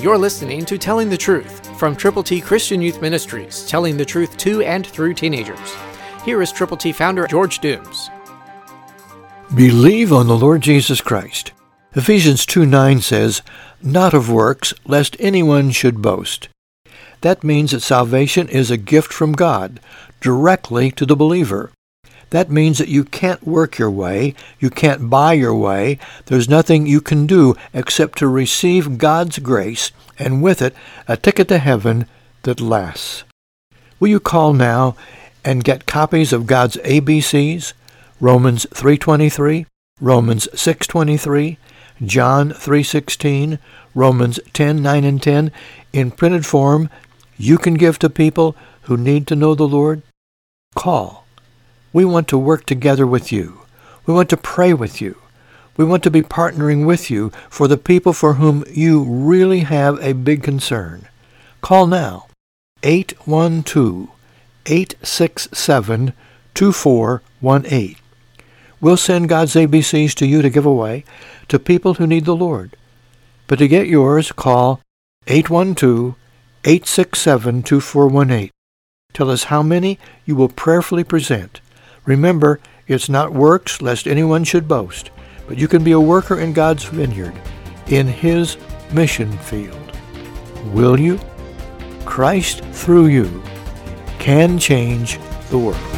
You're listening to Telling the Truth from Triple T Christian Youth Ministries, telling the truth to and through teenagers. Here is Triple T founder George Dooms. Believe on the Lord Jesus Christ. Ephesians 2 9 says, Not of works, lest anyone should boast. That means that salvation is a gift from God, directly to the believer. That means that you can't work your way, you can't buy your way, there's nothing you can do except to receive God's grace, and with it, a ticket to heaven that lasts. Will you call now and get copies of God's ABCs? Romans 3.23, Romans 6.23, John 3.16, Romans 10.9 and 10, in printed form, you can give to people who need to know the Lord? Call we want to work together with you. We want to pray with you. We want to be partnering with you for the people for whom you really have a big concern. Call now 812-867-2418. We'll send God's ABCs to you to give away to people who need the Lord. But to get yours, call 812-867-2418. Tell us how many you will prayerfully present. Remember, it's not works lest anyone should boast, but you can be a worker in God's vineyard, in His mission field. Will you? Christ through you can change the world.